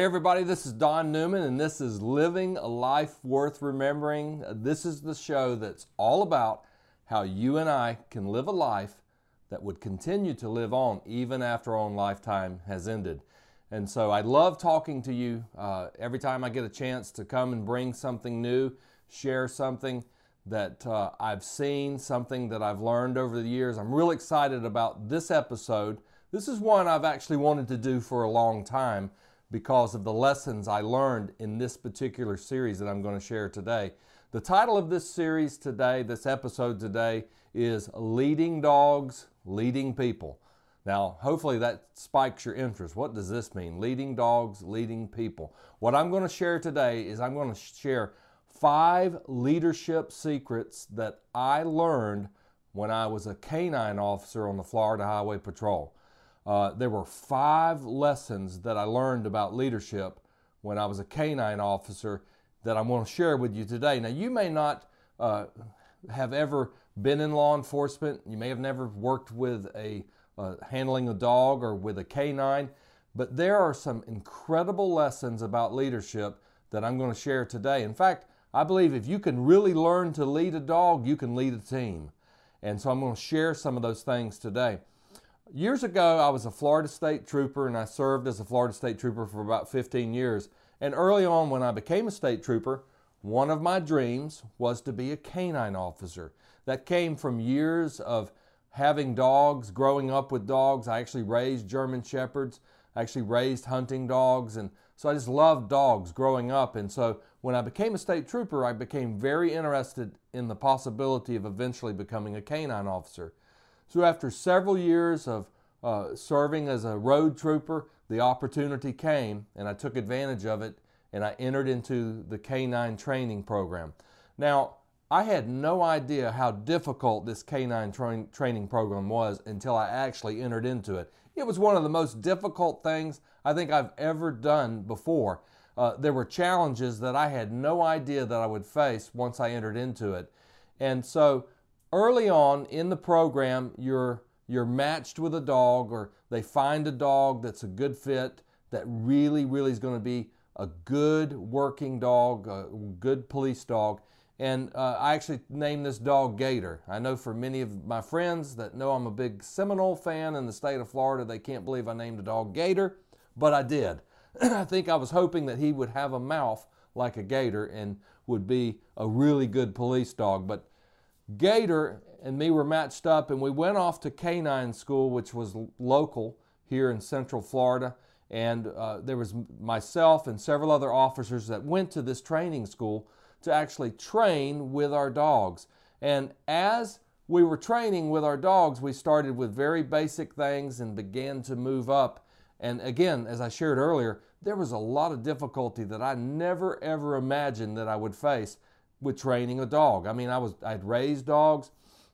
Hey, everybody, this is Don Newman, and this is Living a Life Worth Remembering. This is the show that's all about how you and I can live a life that would continue to live on even after our own lifetime has ended. And so I love talking to you uh, every time I get a chance to come and bring something new, share something that uh, I've seen, something that I've learned over the years. I'm real excited about this episode. This is one I've actually wanted to do for a long time because of the lessons I learned in this particular series that I'm going to share today. The title of this series today, this episode today, is Leading Dogs, Leading People. Now, hopefully that spikes your interest. What does this mean? Leading dogs, leading people. What I'm going to share today is I'm going to share five leadership secrets that I learned when I was a canine officer on the Florida Highway Patrol. Uh, there were five lessons that I learned about leadership when I was a canine officer that I'm going to share with you today. Now, you may not uh, have ever been in law enforcement, you may have never worked with a uh, handling a dog or with a canine, but there are some incredible lessons about leadership that I'm going to share today. In fact, I believe if you can really learn to lead a dog, you can lead a team. And so I'm going to share some of those things today. Years ago, I was a Florida State Trooper and I served as a Florida State Trooper for about 15 years. And early on, when I became a State Trooper, one of my dreams was to be a canine officer. That came from years of having dogs, growing up with dogs. I actually raised German Shepherds, I actually raised hunting dogs. And so I just loved dogs growing up. And so when I became a State Trooper, I became very interested in the possibility of eventually becoming a canine officer. So after several years of uh, serving as a road trooper, the opportunity came and I took advantage of it and I entered into the K9 training program. Now, I had no idea how difficult this K9 tra- training program was until I actually entered into it. It was one of the most difficult things I think I've ever done before. Uh, there were challenges that I had no idea that I would face once I entered into it. And so early on in the program, you're you're matched with a dog, or they find a dog that's a good fit that really, really is going to be a good working dog, a good police dog. And uh, I actually named this dog Gator. I know for many of my friends that know I'm a big Seminole fan in the state of Florida, they can't believe I named a dog Gator, but I did. I think I was hoping that he would have a mouth like a gator and would be a really good police dog. But Gator and me were matched up, and we went off to canine school, which was local here in Central Florida. And uh, there was myself and several other officers that went to this training school to actually train with our dogs. And as we were training with our dogs, we started with very basic things and began to move up. And again, as I shared earlier, there was a lot of difficulty that I never ever imagined that I would face with training a dog. I mean, I was I'd raised dogs,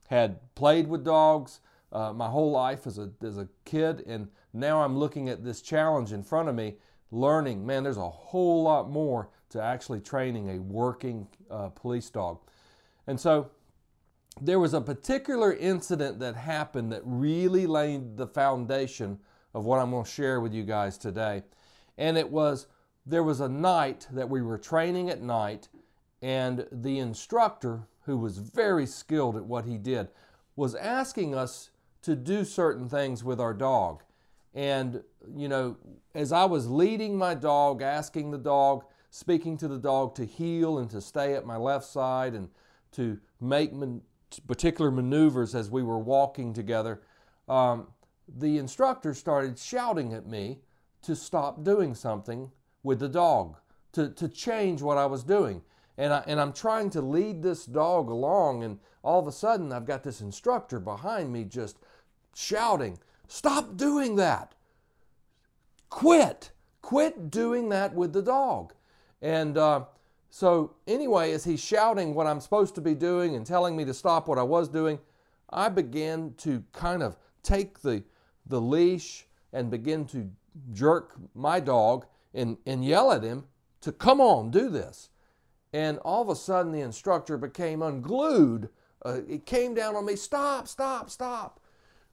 had played with dogs uh, my whole life as a as a kid, and now I'm looking at this challenge in front of me, learning. Man, there's a whole lot more to actually training a working uh, police dog, and so. There was a particular incident that happened that really laid the foundation of what I'm going to share with you guys today. And it was there was a night that we were training at night, and the instructor, who was very skilled at what he did, was asking us to do certain things with our dog. And, you know, as I was leading my dog, asking the dog, speaking to the dog to heel and to stay at my left side and to make man- particular maneuvers as we were walking together, um, the instructor started shouting at me to stop doing something with the dog, to, to change what I was doing and, I, and I'm trying to lead this dog along, and all of a sudden I've got this instructor behind me just shouting, Stop doing that! Quit! Quit doing that with the dog. And uh, so, anyway, as he's shouting what I'm supposed to be doing and telling me to stop what I was doing, I began to kind of take the, the leash and begin to jerk my dog and, and yell at him to come on, do this. And all of a sudden, the instructor became unglued. Uh, it came down on me stop, stop, stop.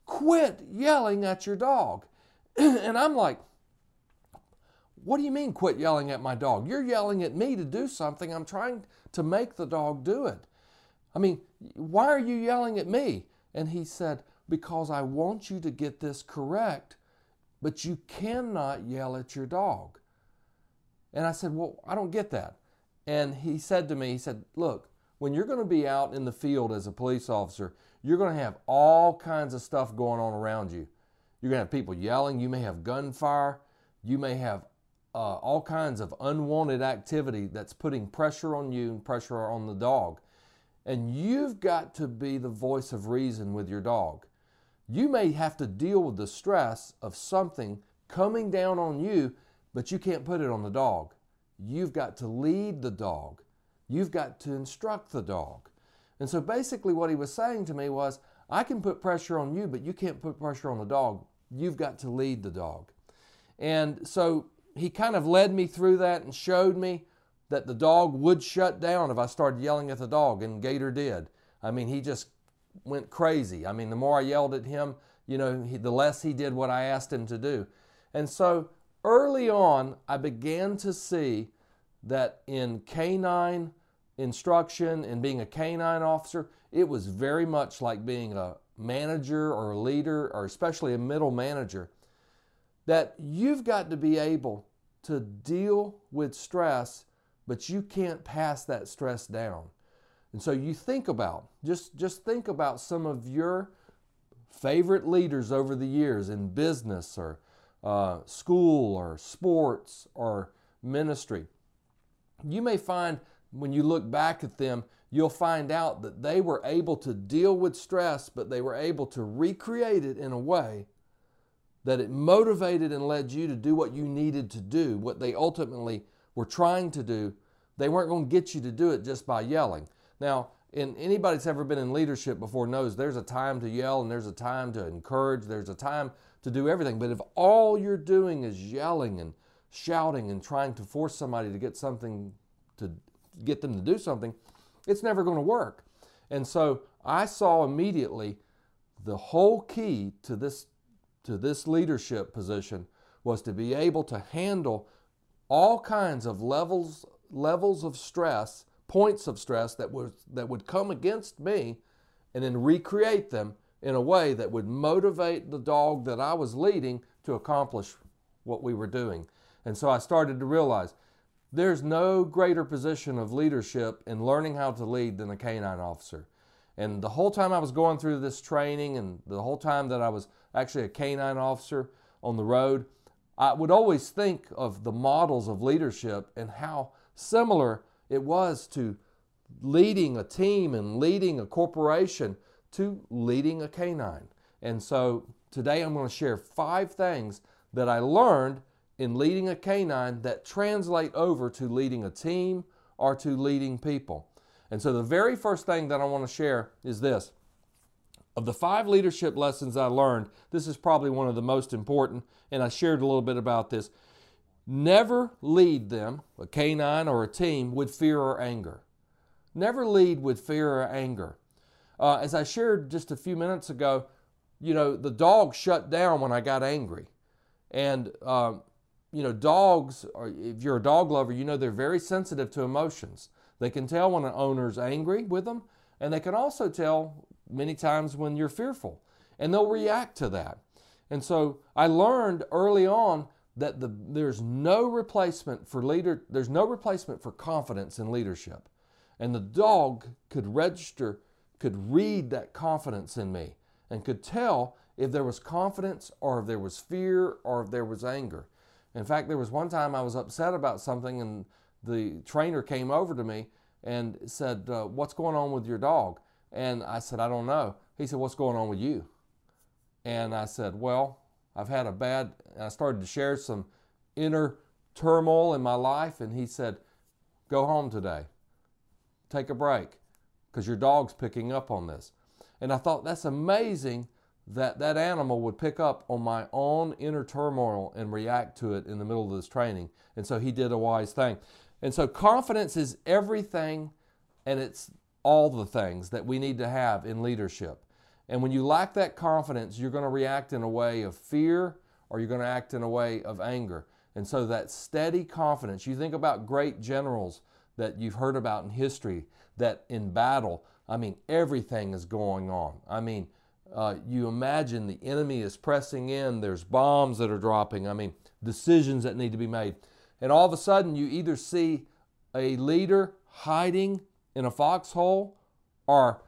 Quit yelling at your dog. and I'm like, What do you mean, quit yelling at my dog? You're yelling at me to do something. I'm trying to make the dog do it. I mean, why are you yelling at me? And he said, Because I want you to get this correct, but you cannot yell at your dog. And I said, Well, I don't get that. And he said to me, He said, Look, when you're going to be out in the field as a police officer, you're going to have all kinds of stuff going on around you. You're going to have people yelling. You may have gunfire. You may have uh, all kinds of unwanted activity that's putting pressure on you and pressure on the dog. And you've got to be the voice of reason with your dog. You may have to deal with the stress of something coming down on you, but you can't put it on the dog. You've got to lead the dog. You've got to instruct the dog. And so basically, what he was saying to me was, I can put pressure on you, but you can't put pressure on the dog. You've got to lead the dog. And so he kind of led me through that and showed me that the dog would shut down if I started yelling at the dog, and Gator did. I mean, he just went crazy. I mean, the more I yelled at him, you know, he, the less he did what I asked him to do. And so early on, I began to see that in canine instruction and being a canine officer, it was very much like being a manager or a leader, or especially a middle manager, that you've got to be able to deal with stress, but you can't pass that stress down. And so you think about, just, just think about some of your favorite leaders over the years in business or uh, school or sports or ministry. You may find when you look back at them, you'll find out that they were able to deal with stress, but they were able to recreate it in a way that it motivated and led you to do what you needed to do, what they ultimately were trying to do. They weren't going to get you to do it just by yelling. Now, and anybody that's ever been in leadership before knows there's a time to yell and there's a time to encourage, there's a time to do everything. But if all you're doing is yelling and shouting and trying to force somebody to get something to get them to do something, it's never going to work. And so I saw immediately the whole key to this to this leadership position was to be able to handle all kinds of levels levels of stress, points of stress that was that would come against me and then recreate them in a way that would motivate the dog that I was leading to accomplish what we were doing. And so I started to realize there's no greater position of leadership in learning how to lead than a canine officer. And the whole time I was going through this training and the whole time that I was actually a canine officer on the road, I would always think of the models of leadership and how similar it was to leading a team and leading a corporation to leading a canine. And so today I'm going to share five things that I learned in leading a canine that translate over to leading a team or to leading people. And so the very first thing that I want to share is this. Of the five leadership lessons I learned, this is probably one of the most important, and I shared a little bit about this. Never lead them, a canine or a team, with fear or anger. Never lead with fear or anger. Uh, as I shared just a few minutes ago, you know, the dog shut down when I got angry. And uh, you know, dogs, or if you're a dog lover, you know they're very sensitive to emotions. They can tell when an owner's angry with them, and they can also tell many times when you're fearful, and they'll react to that. And so I learned early on that the, there's no replacement for leader, there's no replacement for confidence in leadership. And the dog could register, could read that confidence in me, and could tell if there was confidence or if there was fear or if there was anger. In fact, there was one time I was upset about something, and the trainer came over to me and said, uh, What's going on with your dog? And I said, I don't know. He said, What's going on with you? And I said, Well, I've had a bad, I started to share some inner turmoil in my life. And he said, Go home today, take a break, because your dog's picking up on this. And I thought, That's amazing that that animal would pick up on my own inner turmoil and react to it in the middle of this training. And so he did a wise thing. And so confidence is everything and it's all the things that we need to have in leadership. And when you lack that confidence, you're going to react in a way of fear or you're going to act in a way of anger. And so that steady confidence, you think about great generals that you've heard about in history, that in battle, I mean, everything is going on. I mean, uh, you imagine the enemy is pressing in, there's bombs that are dropping, I mean, decisions that need to be made. And all of a sudden, you either see a leader hiding in a foxhole, or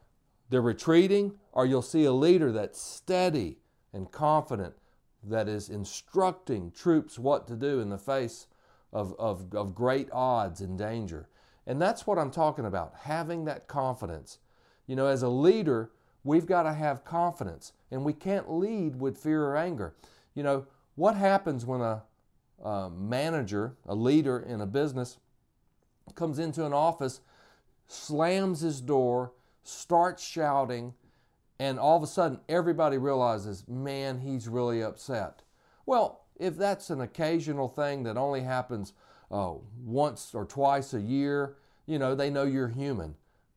they're retreating, or you'll see a leader that's steady and confident that is instructing troops what to do in the face of, of, of great odds and danger. And that's what I'm talking about, having that confidence. You know, as a leader, we've got to have confidence, and we can't lead with fear or anger. You know, what happens when a, a manager, a leader in a business, comes into an office, slams his door, starts shouting, and all of a sudden everybody realizes, man, he's really upset. Well, if that's an occasional thing that only happens uh, once or twice a year, you know, they know you're human.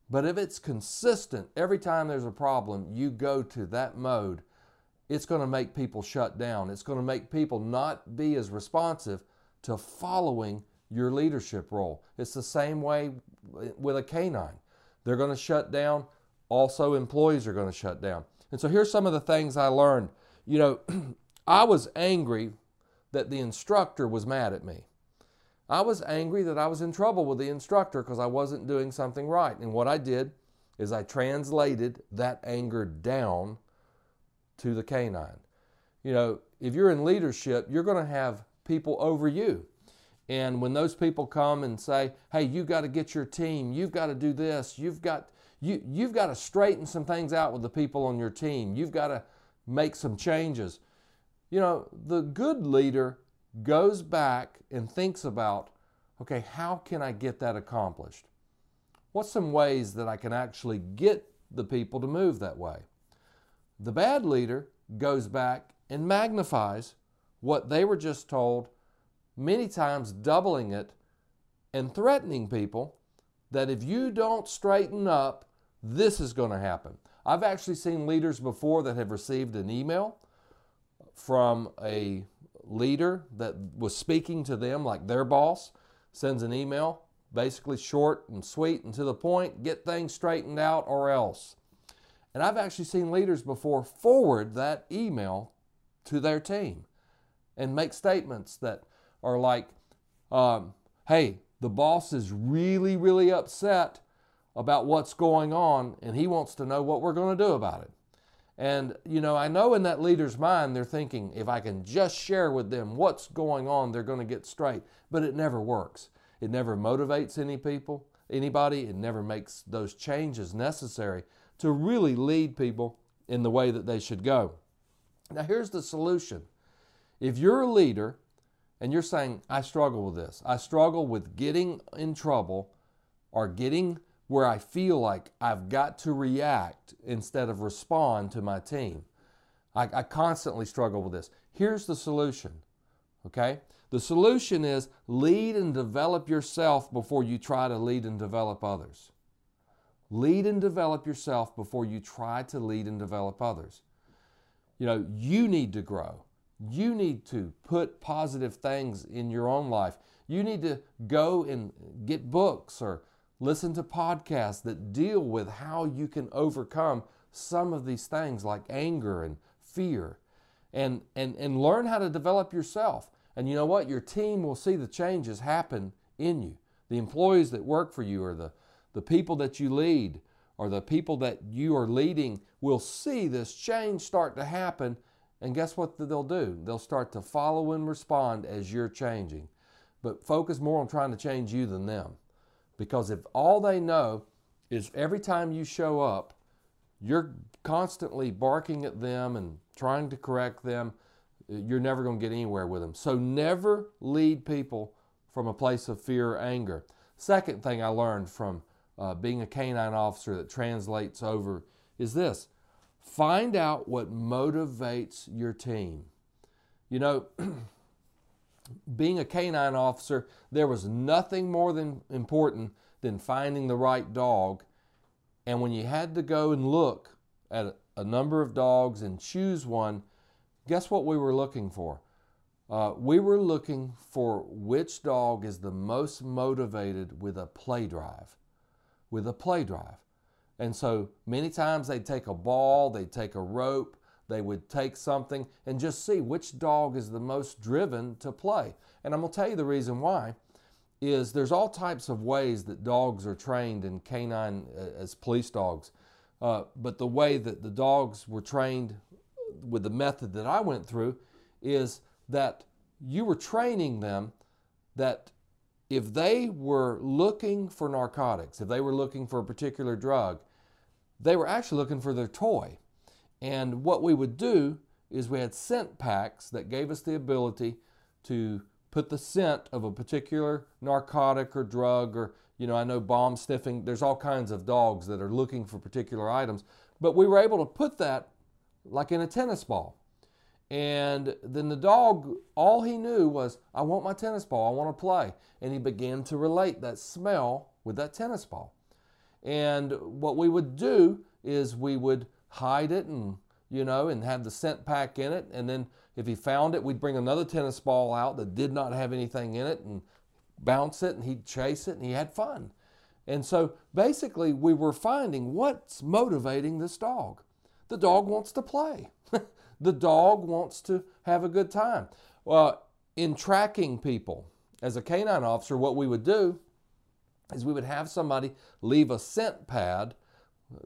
But if it's consistent, every time there's a problem, you go to that mode, it's going to make people shut down. It's going to make people not be as responsive to following your leadership role. It's the same way with a canine. They're going to shut down also, employees are going to shut down. And so here's some of the things I learned. You know, I was angry that the instructor was mad at me. I was angry that I was in trouble with the instructor because I wasn't doing something right. And what I did is I translated that anger down to the canine. You know, if you're in leadership, you're going to have people over you. And when those people come and say, hey, you've got to get your team, you've got to do this, you've got you, you've got to straighten some things out with the people on your team. You've got to make some changes. You know, the good leader goes back and thinks about okay, how can I get that accomplished? What's some ways that I can actually get the people to move that way? The bad leader goes back and magnifies what they were just told, many times doubling it and threatening people that if you don't straighten up, this is going to happen. I've actually seen leaders before that have received an email from a leader that was speaking to them, like their boss sends an email, basically short and sweet and to the point, get things straightened out or else. And I've actually seen leaders before forward that email to their team and make statements that are like, um, hey, the boss is really, really upset about what's going on and he wants to know what we're going to do about it. And, you know, I know in that leader's mind, they're thinking, if I can just share with them what's going on, they're going to get straight. But it never works. It never motivates any people, anybody. It never makes those changes necessary to really lead people in the way that they should go. Now, here's the solution. If you're a leader and you're saying, I struggle with this, I struggle with getting in trouble or getting where I feel like I've got to react instead of respond to my team. I, I, constantly struggle with this. Here's the solution, okay? The solution is lead and develop yourself before you try to lead and develop others. Lead and develop yourself before you try to lead and develop others. You know, you need to grow. You need to put positive things in your own life. You need to go and get books or Listen to podcasts that deal with how you can overcome some of these things like anger and fear and, and, and learn how to develop yourself. And you know what? Your team will see the changes happen in you. The employees that work for you or the, the people that you lead or the people that you are leading will see this change start to happen. And guess what they'll do? They'll start to follow and respond as you're changing. But focus more on trying to change you than them. Because if all they know is every time you show up, you're constantly barking at them and trying to correct them, you're never going to get anywhere with them. So never lead people from a place of fear or anger. Second thing I learned from uh, being a canine officer that translates over is this find out what motivates your team. You know, being a canine officer, there was nothing more than important than finding the right dog. And when you had to go and look at a number of dogs and choose one, guess what we were looking for? uh, we were looking for which dog is the most motivated with a play drive. With a play drive. And so many times they'd take a ball, they'd take a rope, they would take something and just see which dog is the most driven to play. And I'm going to tell you the reason why is there's all types of ways that dogs are trained in canine uh, as police dogs. Uh, but the way that the dogs were trained with the method that I went through is that you were training them that if they were looking for narcotics, if they were looking for a particular drug, they were actually looking for their toy. And what we would do is we had scent packs that gave us the ability to put the scent of a particular narcotic or drug or you know i know bomb sniffing there's all kinds of dogs that are looking for particular items but we were able to put that like in a tennis ball and then the dog, all he knew was, I want my tennis ball, I want to play. And he began to relate that smell with that tennis ball. And what we would do is we would hide it and, you know, and have the scent pack in it. And then if he found it, we'd bring another tennis ball out that did not have anything in it and bounce it and he'd chase it and he had fun. And so basically, we were finding what's motivating this dog. The dog wants to play. The dog wants to have a good time. Well, in tracking people, as a canine officer, what we would do is we would have somebody leave a scent pad,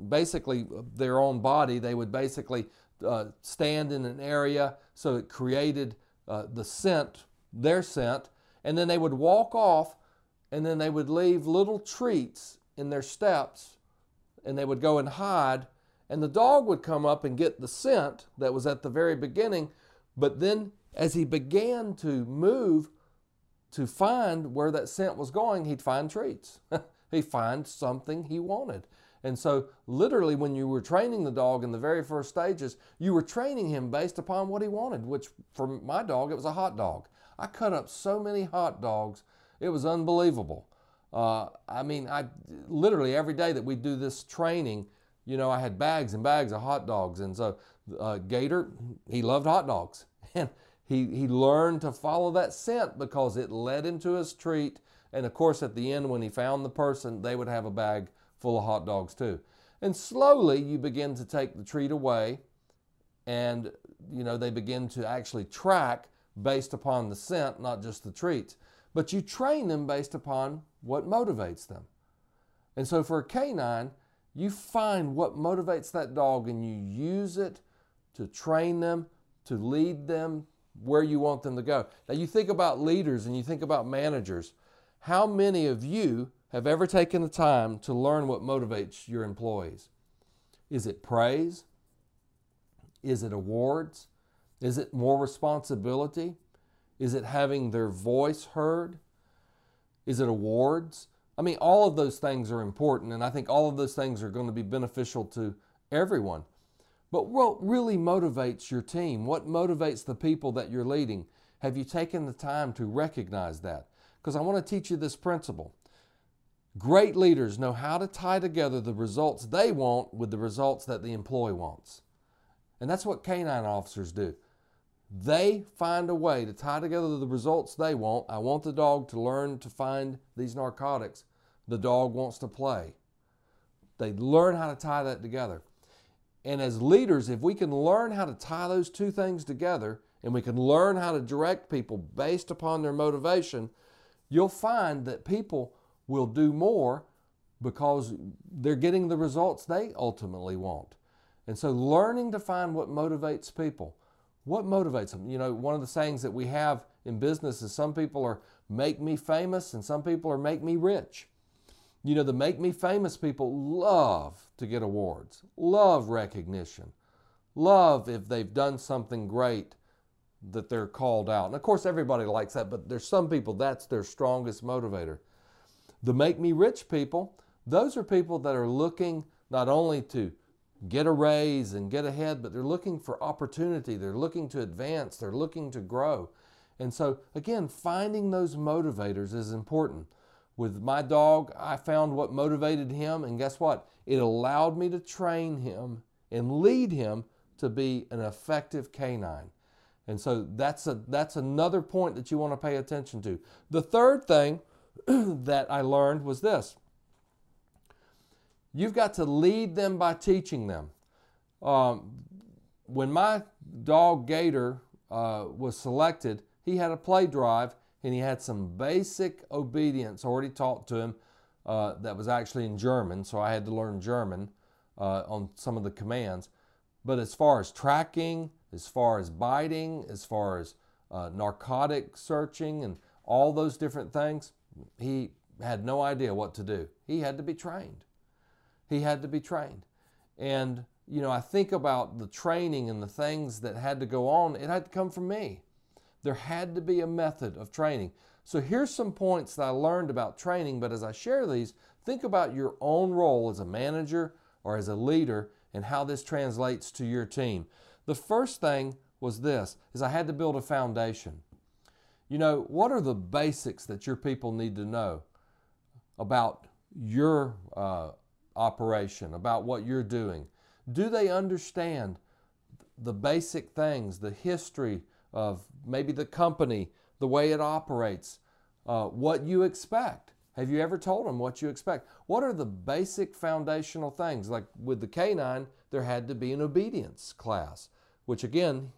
basically their own body. They would basically uh, stand in an area so it created uh, the scent, their scent, and then they would walk off and then they would leave little treats in their steps and they would go and hide and the dog would come up and get the scent that was at the very beginning. But then, as he began to move to find where that scent was going, he'd find treats. he'd find something he wanted. And so, literally, when you were training the dog in the very first stages, you were training him based upon what he wanted, which for my dog, it was a hot dog. I cut up so many hot dogs, it was unbelievable. Uh, I mean, I literally every day that we do this training, you know, I had bags and bags of hot dogs. And so uh, Gator, he loved hot dogs. And he, he learned to follow that scent because it led him to his treat. And of course, at the end, when he found the person, they would have a bag full of hot dogs too. And slowly you begin to take the treat away and you know they begin to actually track based upon the scent, not just the treats. But you train them based upon what motivates them. And so for a canine, you find what motivates that dog and you use it to train them, to lead them where you want them to go. Now, you think about leaders and you think about managers. How many of you have ever taken the time to learn what motivates your employees? Is it praise? Is it awards? Is it more responsibility? Is it having their voice heard? Is it awards? I mean, all of those things are important, and I think all of those things are going to be beneficial to everyone. But what really motivates your team? What motivates the people that you're leading? Have you taken the time to recognize that? Because I want to teach you this principle. Great leaders know how to tie together the results they want with the results that the employee wants. And that's what canine officers do. They find a way to tie together the results they want. I want the dog to learn to find these narcotics. The dog wants to play. They learn how to tie that together. And as leaders, if we can learn how to tie those two things together and we can learn how to direct people based upon their motivation, you'll find that people will do more because they're getting the results they ultimately want. And so, learning to find what motivates people what motivates them? You know, one of the sayings that we have in business is some people are make me famous and some people are make me rich. You know, the make me famous people love to get awards, love recognition, love if they've done something great that they're called out. And of course, everybody likes that, but there's some people that's their strongest motivator. The make me rich people, those are people that are looking not only to get a raise and get ahead, but they're looking for opportunity. They're looking to advance. They're looking to grow. And so, again, finding those motivators is important. With my dog, I found what motivated him, and guess what? It allowed me to train him and lead him to be an effective canine. And so that's a that's another point that you want to pay attention to. The third thing that I learned was this. You've got to lead them by teaching them. Um, when my dog Gator uh, was selected, he had a play drive and he had some basic obedience already taught to him uh, that was actually in German, so I had to learn German uh, on some of the commands. But as far as tracking, as far as biting, as far as uh, narcotic searching, and all those different things, he had no idea what to do. He had to be trained. He had to be trained. And, you know, I think about the training and the things that had to go on, it had to come from me. There had to be a method of training. So here's some points that I learned about training, but as I share these, think about your own role as a manager or as a leader and how this translates to your team. The first thing was this is I had to build a foundation. You know, what are the basics that your people need to know about your uh, operation, about what you're doing? Do they understand the basic things, the history of maybe the company, the way it operates, uh, what you expect? Have you ever told them what you expect? What are the basic foundational things? Like with the canine, there had to be an obedience class, which again,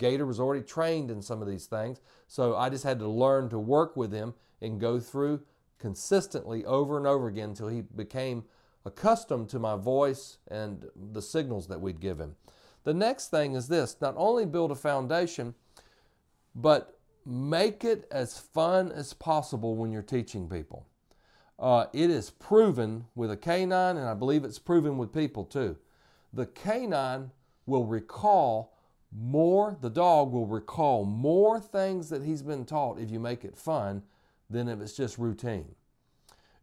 Gator was already trained in some of these things. So I just had to learn to work with him and go through consistently over and over again until he became accustomed to my voice and the signals that we'd give him. The next thing is this not only build a foundation, but make it as fun as possible when you're teaching people. Uh, it is proven with a canine, and I believe it's proven with people too. The canine will recall more, the dog will recall more things that he's been taught if you make it fun than if it's just routine.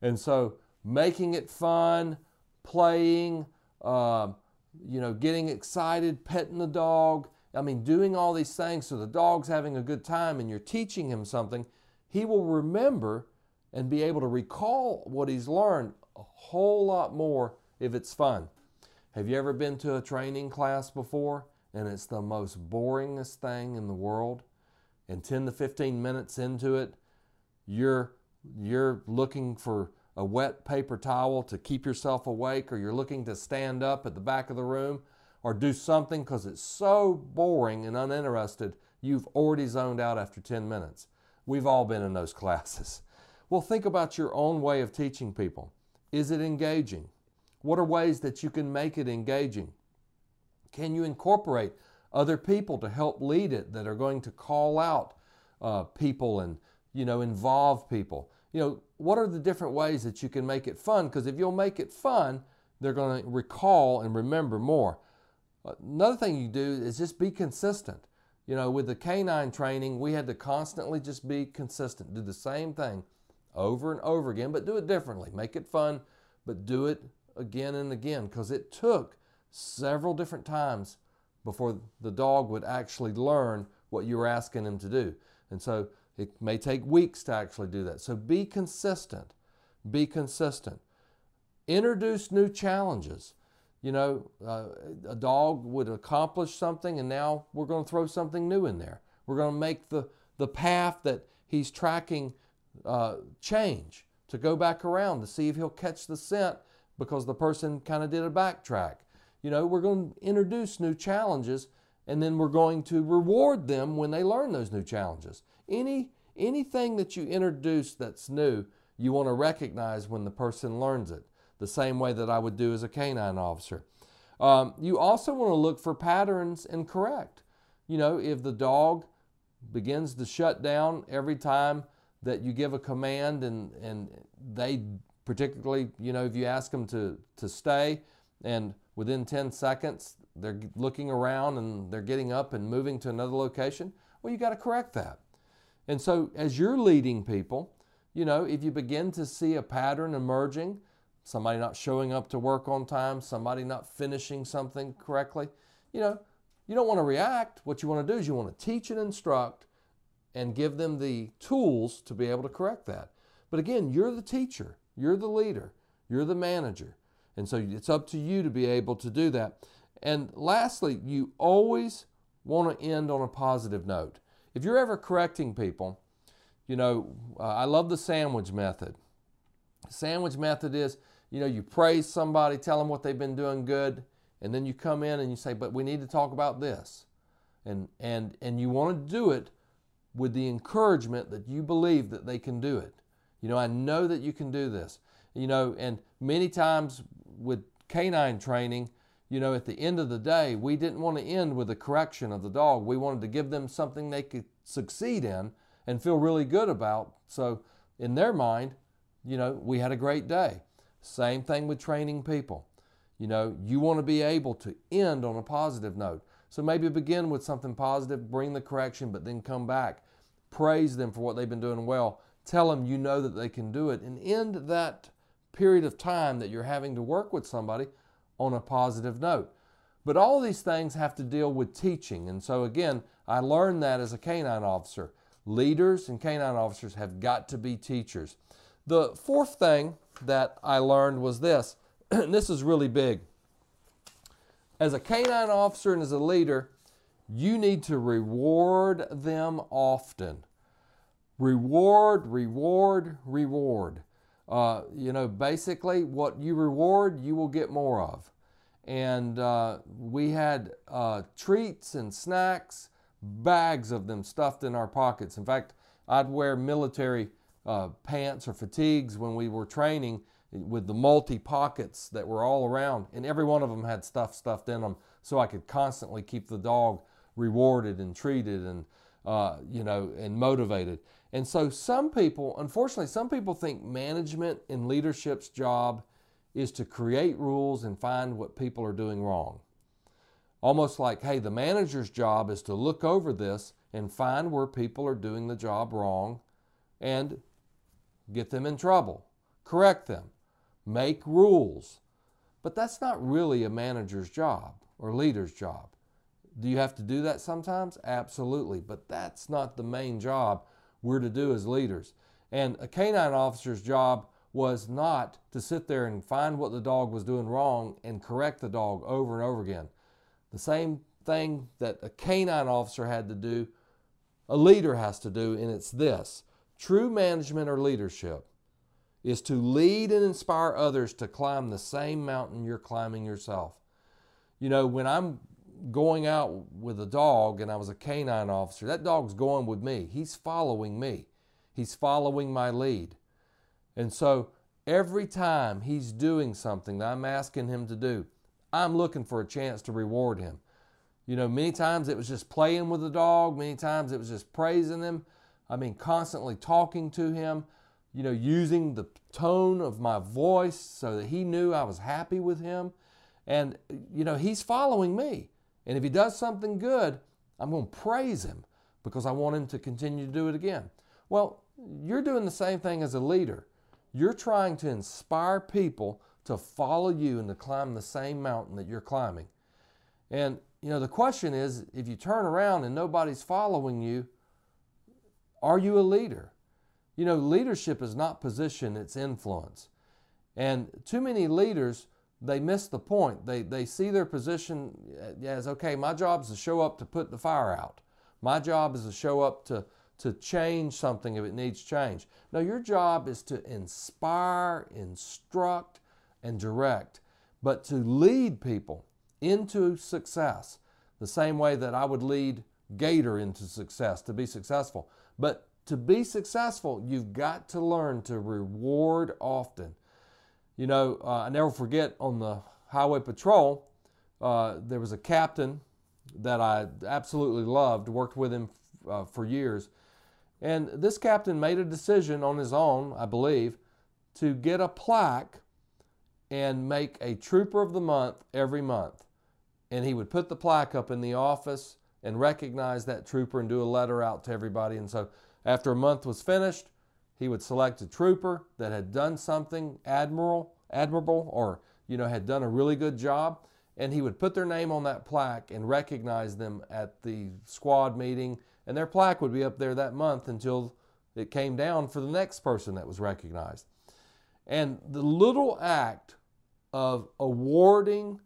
And so, making it fun, playing, uh, you know, getting excited, petting the dog, I mean, doing all these things so the dog's having a good time and you're teaching him something, he will remember and be able to recall what he's learned a whole lot more if it's fun. Have you ever been to a training class before and it's the most boringest thing in the world? And 10 to 15 minutes into it, you're you're looking for a wet paper towel to keep yourself awake or you're looking to stand up at the back of the room or do something because it's so boring and uninterested, you've already zoned out after 10 minutes. We've all been in those classes. Well, think about your own way of teaching people. Is it engaging? What are ways that you can make it engaging? Can you incorporate other people to help lead it that are going to call out uh, people and you know involve people? You know, what are the different ways that you can make it fun? Because if you'll make it fun, they're going to recall and remember more. Another thing you do is just be consistent. You know, with the canine training, we had to constantly just be consistent, do the same thing over and over again, but do it differently. Make it fun, but do it again and again because it took several different times before the dog would actually learn what you were asking him to do. And so it may take weeks to actually do that. So be consistent. Be consistent. Introduce new challenges. You know, uh, a dog would accomplish something, and now we're going to throw something new in there. We're going to make the, the path that he's tracking uh, change to go back around to see if he'll catch the scent because the person kind of did a backtrack. You know, we're going to introduce new challenges and then we're going to reward them when they learn those new challenges. Any anything that you introduce that's new, you want to recognize when the person learns it, the same way that I would do as a canine officer. Um, you also want to look for patterns and correct. You know, if the dog begins to shut down every time that you give a command and, and they particularly, you know, if you ask them to, to stay and within 10 seconds they're looking around and they're getting up and moving to another location, well, you got to correct that. And so as you're leading people, you know, if you begin to see a pattern emerging, somebody not showing up to work on time, somebody not finishing something correctly, you know, you don't want to react. What you want to do is you want to teach and instruct and give them the tools to be able to correct that. But again, you're the teacher, you're the leader, you're the manager. And so it's up to you to be able to do that. And lastly, you always want to end on a positive note. If you're ever correcting people, you know, uh, I love the sandwich method. Sandwich method is, you know, you praise somebody, tell them what they've been doing good, and then you come in and you say, but we need to talk about this. And, and, and you want to do it with the encouragement that you believe that they can do it. You know, I know that you can do this. You know, and many times with canine training, you know, at the end of the day, we didn't want to end with a correction of the dog. We wanted to give them something they could succeed in and feel really good about. So, in their mind, you know, we had a great day. Same thing with training people. You know, you want to be able to end on a positive note. So maybe begin with something positive, bring the correction, but then come back. Praise them for what they've been doing well. Tell them you know that they can do it and end that period of time that you're having to work with somebody on a positive note. But all these things have to deal with teaching. And so, again, I learned that as a canine officer. Leaders and canine officers have got to be teachers. The fourth thing that I learned was this, and this is really big. As a canine officer and as a leader, you need to reward them often. Reward, reward, reward. Uh, you know, basically, what you reward, you will get more of. And uh, we had uh, treats and snacks, bags of them stuffed in our pockets. In fact, I'd wear military uh, pants or fatigues when we were training with the multi pockets that were all around, and every one of them had stuff stuffed in them, so I could constantly keep the dog rewarded and treated and uh, you know and motivated. And so some people, unfortunately, some people think management and leadership's job is to create rules and find what people are doing wrong. Almost like, hey, the manager's job is to look over this and find where people are doing the job wrong and get them in trouble, correct them, make rules. But that's not really a manager's job or leader's job. Do you have to do that sometimes? Absolutely. But that's not the main job we're to do as leaders. And a canine officer's job was not to sit there and find what the dog was doing wrong and correct the dog over and over again. The same thing that a canine officer had to do, a leader has to do, and it's this true management or leadership is to lead and inspire others to climb the same mountain you're climbing yourself. You know, when I'm going out with a dog and I was a canine officer, that dog's going with me. He's following me, he's following my lead. And so every time he's doing something that I'm asking him to do, I'm looking for a chance to reward him. You know, many times it was just playing with the dog, many times it was just praising him. I mean, constantly talking to him, you know, using the tone of my voice so that he knew I was happy with him. And, you know, he's following me. And if he does something good, I'm going to praise him because I want him to continue to do it again. Well, you're doing the same thing as a leader. You're trying to inspire people to follow you and to climb the same mountain that you're climbing. And, you know, the question is if you turn around and nobody's following you, are you a leader? You know, leadership is not position, it's influence. And too many leaders they miss the point. They, they see their position as okay, my job is to show up to put the fire out. My job is to show up to, to change something if it needs change. No, your job is to inspire, instruct, and direct, but to lead people into success the same way that I would lead Gator into success to be successful. But to be successful, you've got to learn to reward often. You know, uh, I never forget on the highway patrol, uh, there was a captain that I absolutely loved, worked with him uh, for years. And this captain made a decision on his own, I believe, to get a plaque and make a Trooper of the Month every month. And he would put the plaque up in the office and recognize that trooper and do a letter out to everybody. And so after a month was finished, he would select a trooper that had done something admirable, admirable or you know had done a really good job and he would put their name on that plaque and recognize them at the squad meeting and their plaque would be up there that month until it came down for the next person that was recognized and the little act of awarding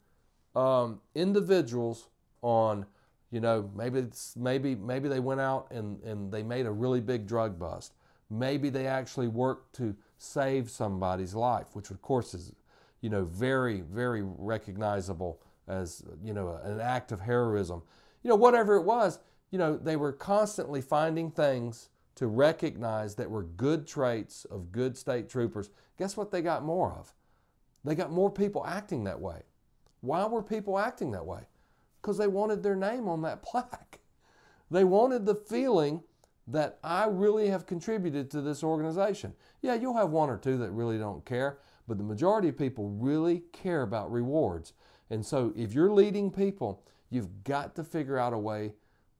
um, individuals on You know, maybe maybe maybe they went out and, and they made a really big drug bust. Maybe they actually worked to save somebody's life, which of course is, you know, very, very recognizable as, you know, an act of heroism. You know, whatever it was, you know, they were constantly finding things to recognize that were good traits of good state troopers. Guess what they got more of? They got more people acting that way. Why were people acting that way? because they wanted their name on that plaque. They wanted the feeling that I really have contributed to this organization. Yeah, you'll have one or two that really don't care, but the majority of people really care about rewards. And so if you're leading people, you've got to figure out a way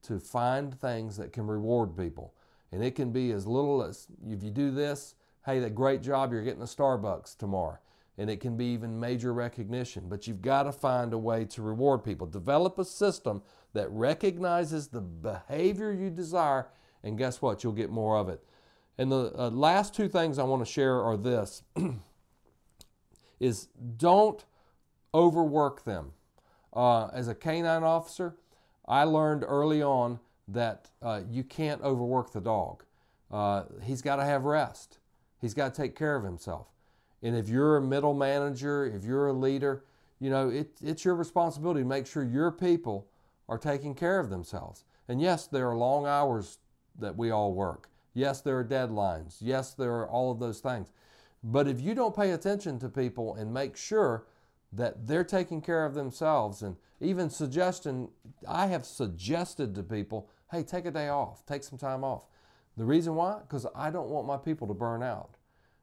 to find things that can reward people. And it can be as little as if you do this, hey, that great job, you're getting a Starbucks tomorrow and it can be even major recognition. But you've got to find a way to reward people. Develop a system that recognizes the behavior you desire, and guess what? You'll get more of it. And the uh, last two things I want to share are this is don't overwork them. Uh, as a canine officer, I learned early on that uh, you can't overwork the dog. Uh, he's got to have rest. He's got to take care of himself. And if you're a middle manager, if you're a leader, you know, it, it's your responsibility to make sure your people are taking care of themselves. And yes, there are long hours that we all work. Yes, there are deadlines. Yes, there are all of those things. But if you don't pay attention to people and make sure that they're taking care of themselves, and even suggestion, I have suggested to people, hey, take a day off, take some time off. The reason why? Because I don't want my people to burn out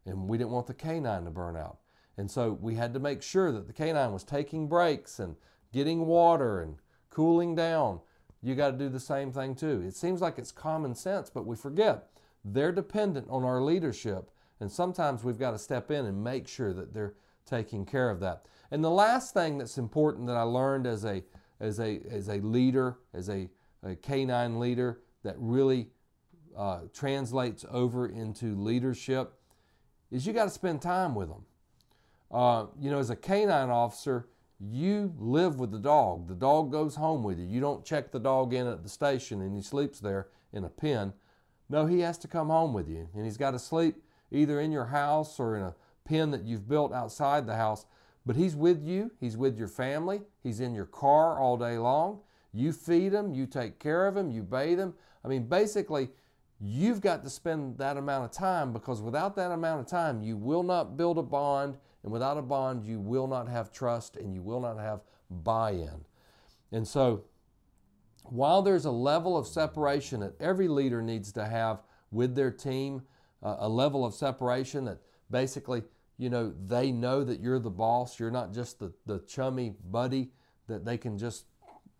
and we didn't want the canine to burn out. And so we had to make sure that the canine was taking breaks and getting water and cooling down. You got to do the same thing too. It seems like it's common sense, but we forget they're dependent on our leadership. And sometimes we've got to step in and make sure that they're taking care of that. And the last thing that's important that I learned as a as a as a leader, as a, a canine leader, that really uh, translates over into leadership is you got to spend time with them. Uh, you know, as a canine officer, you live with the dog. The dog goes home with you. You don't check the dog in at the station and he sleeps there in a pen. No, he has to come home with you. And he's got to sleep either in your house or in a pen that you've built outside the house. But he's with you, he's with your family, he's in your car all day long. You feed him, you take care of him, you bathe him. I mean, basically, You've got to spend that amount of time because without that amount of time, you will not build a bond. And without a bond, you will not have trust and you will not have buy in. And so, while there's a level of separation that every leader needs to have with their team, uh, a level of separation that basically, you know, they know that you're the boss. You're not just the, the chummy buddy that they can just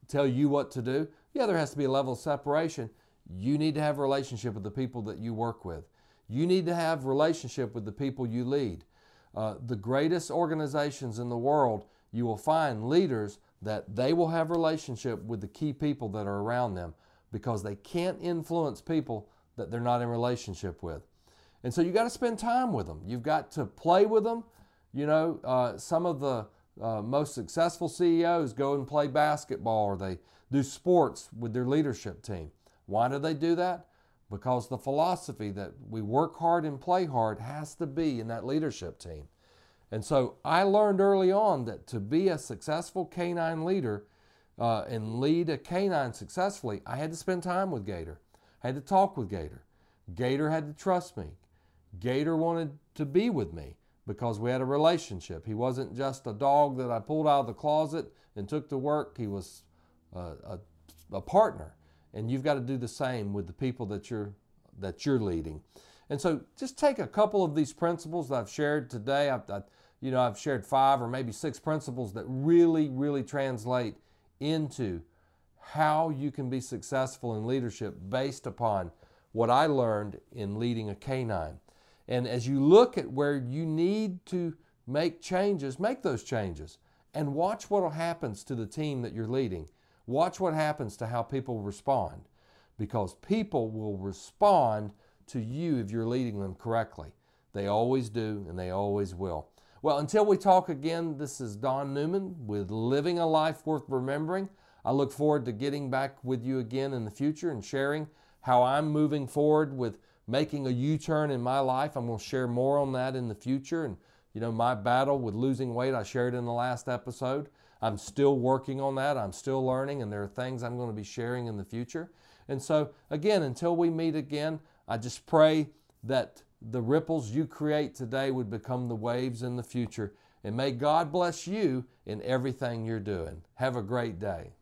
tell you what to do. Yeah, there has to be a level of separation. You need to have a relationship with the people that you work with. You need to have relationship with the people you lead. Uh, the greatest organizations in the world, you will find leaders that they will have relationship with the key people that are around them because they can't influence people that they're not in relationship with. And so you got to spend time with them. You've got to play with them. You know, uh, some of the uh, most successful CEOs go and play basketball or they do sports with their leadership team. Why do they do that? Because the philosophy that we work hard and play hard has to be in that leadership team. And so I learned early on that to be a successful canine leader uh, and lead a canine successfully, I had to spend time with Gator. I had to talk with Gator. Gator had to trust me. Gator wanted to be with me because we had a relationship. He wasn't just a dog that I pulled out of the closet and took to work. He was a, a, a partner and you've got to do the same with the people that you're that you're leading. And so, just take a couple of these principles that I've shared today. I've, I, you know, I've shared five or maybe six principles that really, really translate into how you can be successful in leadership based upon what I learned in leading a canine. And as you look at where you need to make changes, make those changes and watch what happens to the team that you're leading. Watch what happens to how people respond because people will respond to you if you're leading them correctly. They always do and they always will. Well, until we talk again, this is Don Newman with Living a Life Worth Remembering. I look forward to getting back with you again in the future and sharing how I'm moving forward with making a U turn in my life. I'm going to share more on that in the future. And, you know, my battle with losing weight, I shared in the last episode. I'm still working on that. I'm still learning, and there are things I'm going to be sharing in the future. And so, again, until we meet again, I just pray that the ripples you create today would become the waves in the future. And may God bless you in everything you're doing. Have a great day.